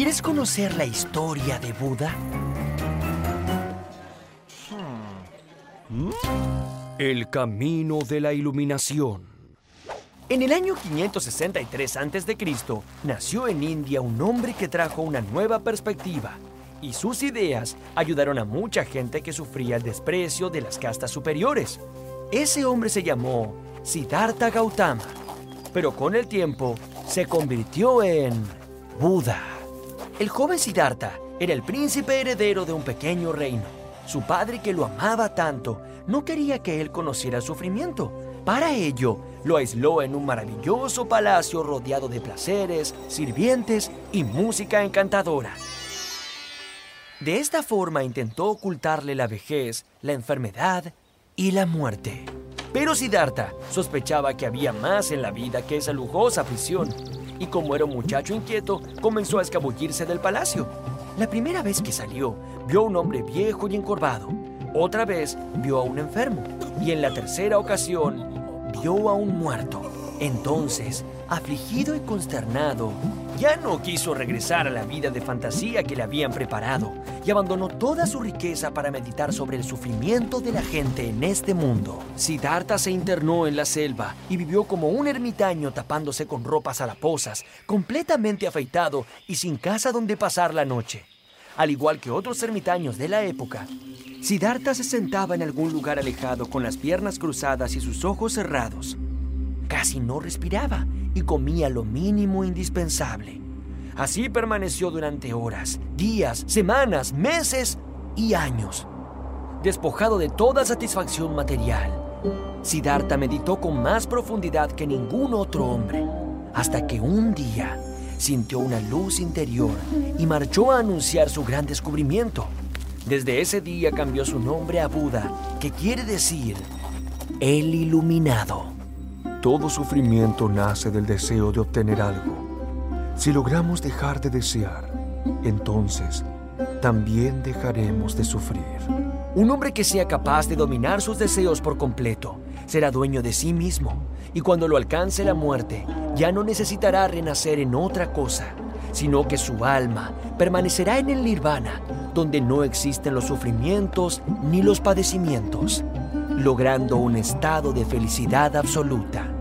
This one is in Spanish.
¿Quieres conocer la historia de Buda? El camino de la iluminación. En el año 563 a.C., nació en India un hombre que trajo una nueva perspectiva y sus ideas ayudaron a mucha gente que sufría el desprecio de las castas superiores. Ese hombre se llamó Siddhartha Gautama, pero con el tiempo se convirtió en Buda. El joven Siddhartha era el príncipe heredero de un pequeño reino. Su padre, que lo amaba tanto, no quería que él conociera sufrimiento. Para ello, lo aisló en un maravilloso palacio rodeado de placeres, sirvientes y música encantadora. De esta forma intentó ocultarle la vejez, la enfermedad y la muerte. Pero Siddhartha sospechaba que había más en la vida que esa lujosa prisión, y como era un muchacho inquieto, comenzó a escabullirse del palacio. La primera vez que salió, vio a un hombre viejo y encorvado. Otra vez vio a un enfermo. Y en la tercera ocasión, vio a un muerto. Entonces, afligido y consternado, ya no quiso regresar a la vida de fantasía que le habían preparado y abandonó toda su riqueza para meditar sobre el sufrimiento de la gente en este mundo. Siddhartha se internó en la selva y vivió como un ermitaño tapándose con ropas haraposas, completamente afeitado y sin casa donde pasar la noche. Al igual que otros ermitaños de la época, Siddhartha se sentaba en algún lugar alejado con las piernas cruzadas y sus ojos cerrados. Casi no respiraba y comía lo mínimo indispensable. Así permaneció durante horas, días, semanas, meses y años. Despojado de toda satisfacción material, Siddhartha meditó con más profundidad que ningún otro hombre, hasta que un día sintió una luz interior y marchó a anunciar su gran descubrimiento. Desde ese día cambió su nombre a Buda, que quiere decir el iluminado. Todo sufrimiento nace del deseo de obtener algo. Si logramos dejar de desear, entonces también dejaremos de sufrir. Un hombre que sea capaz de dominar sus deseos por completo será dueño de sí mismo y cuando lo alcance la muerte ya no necesitará renacer en otra cosa sino que su alma permanecerá en el nirvana, donde no existen los sufrimientos ni los padecimientos, logrando un estado de felicidad absoluta.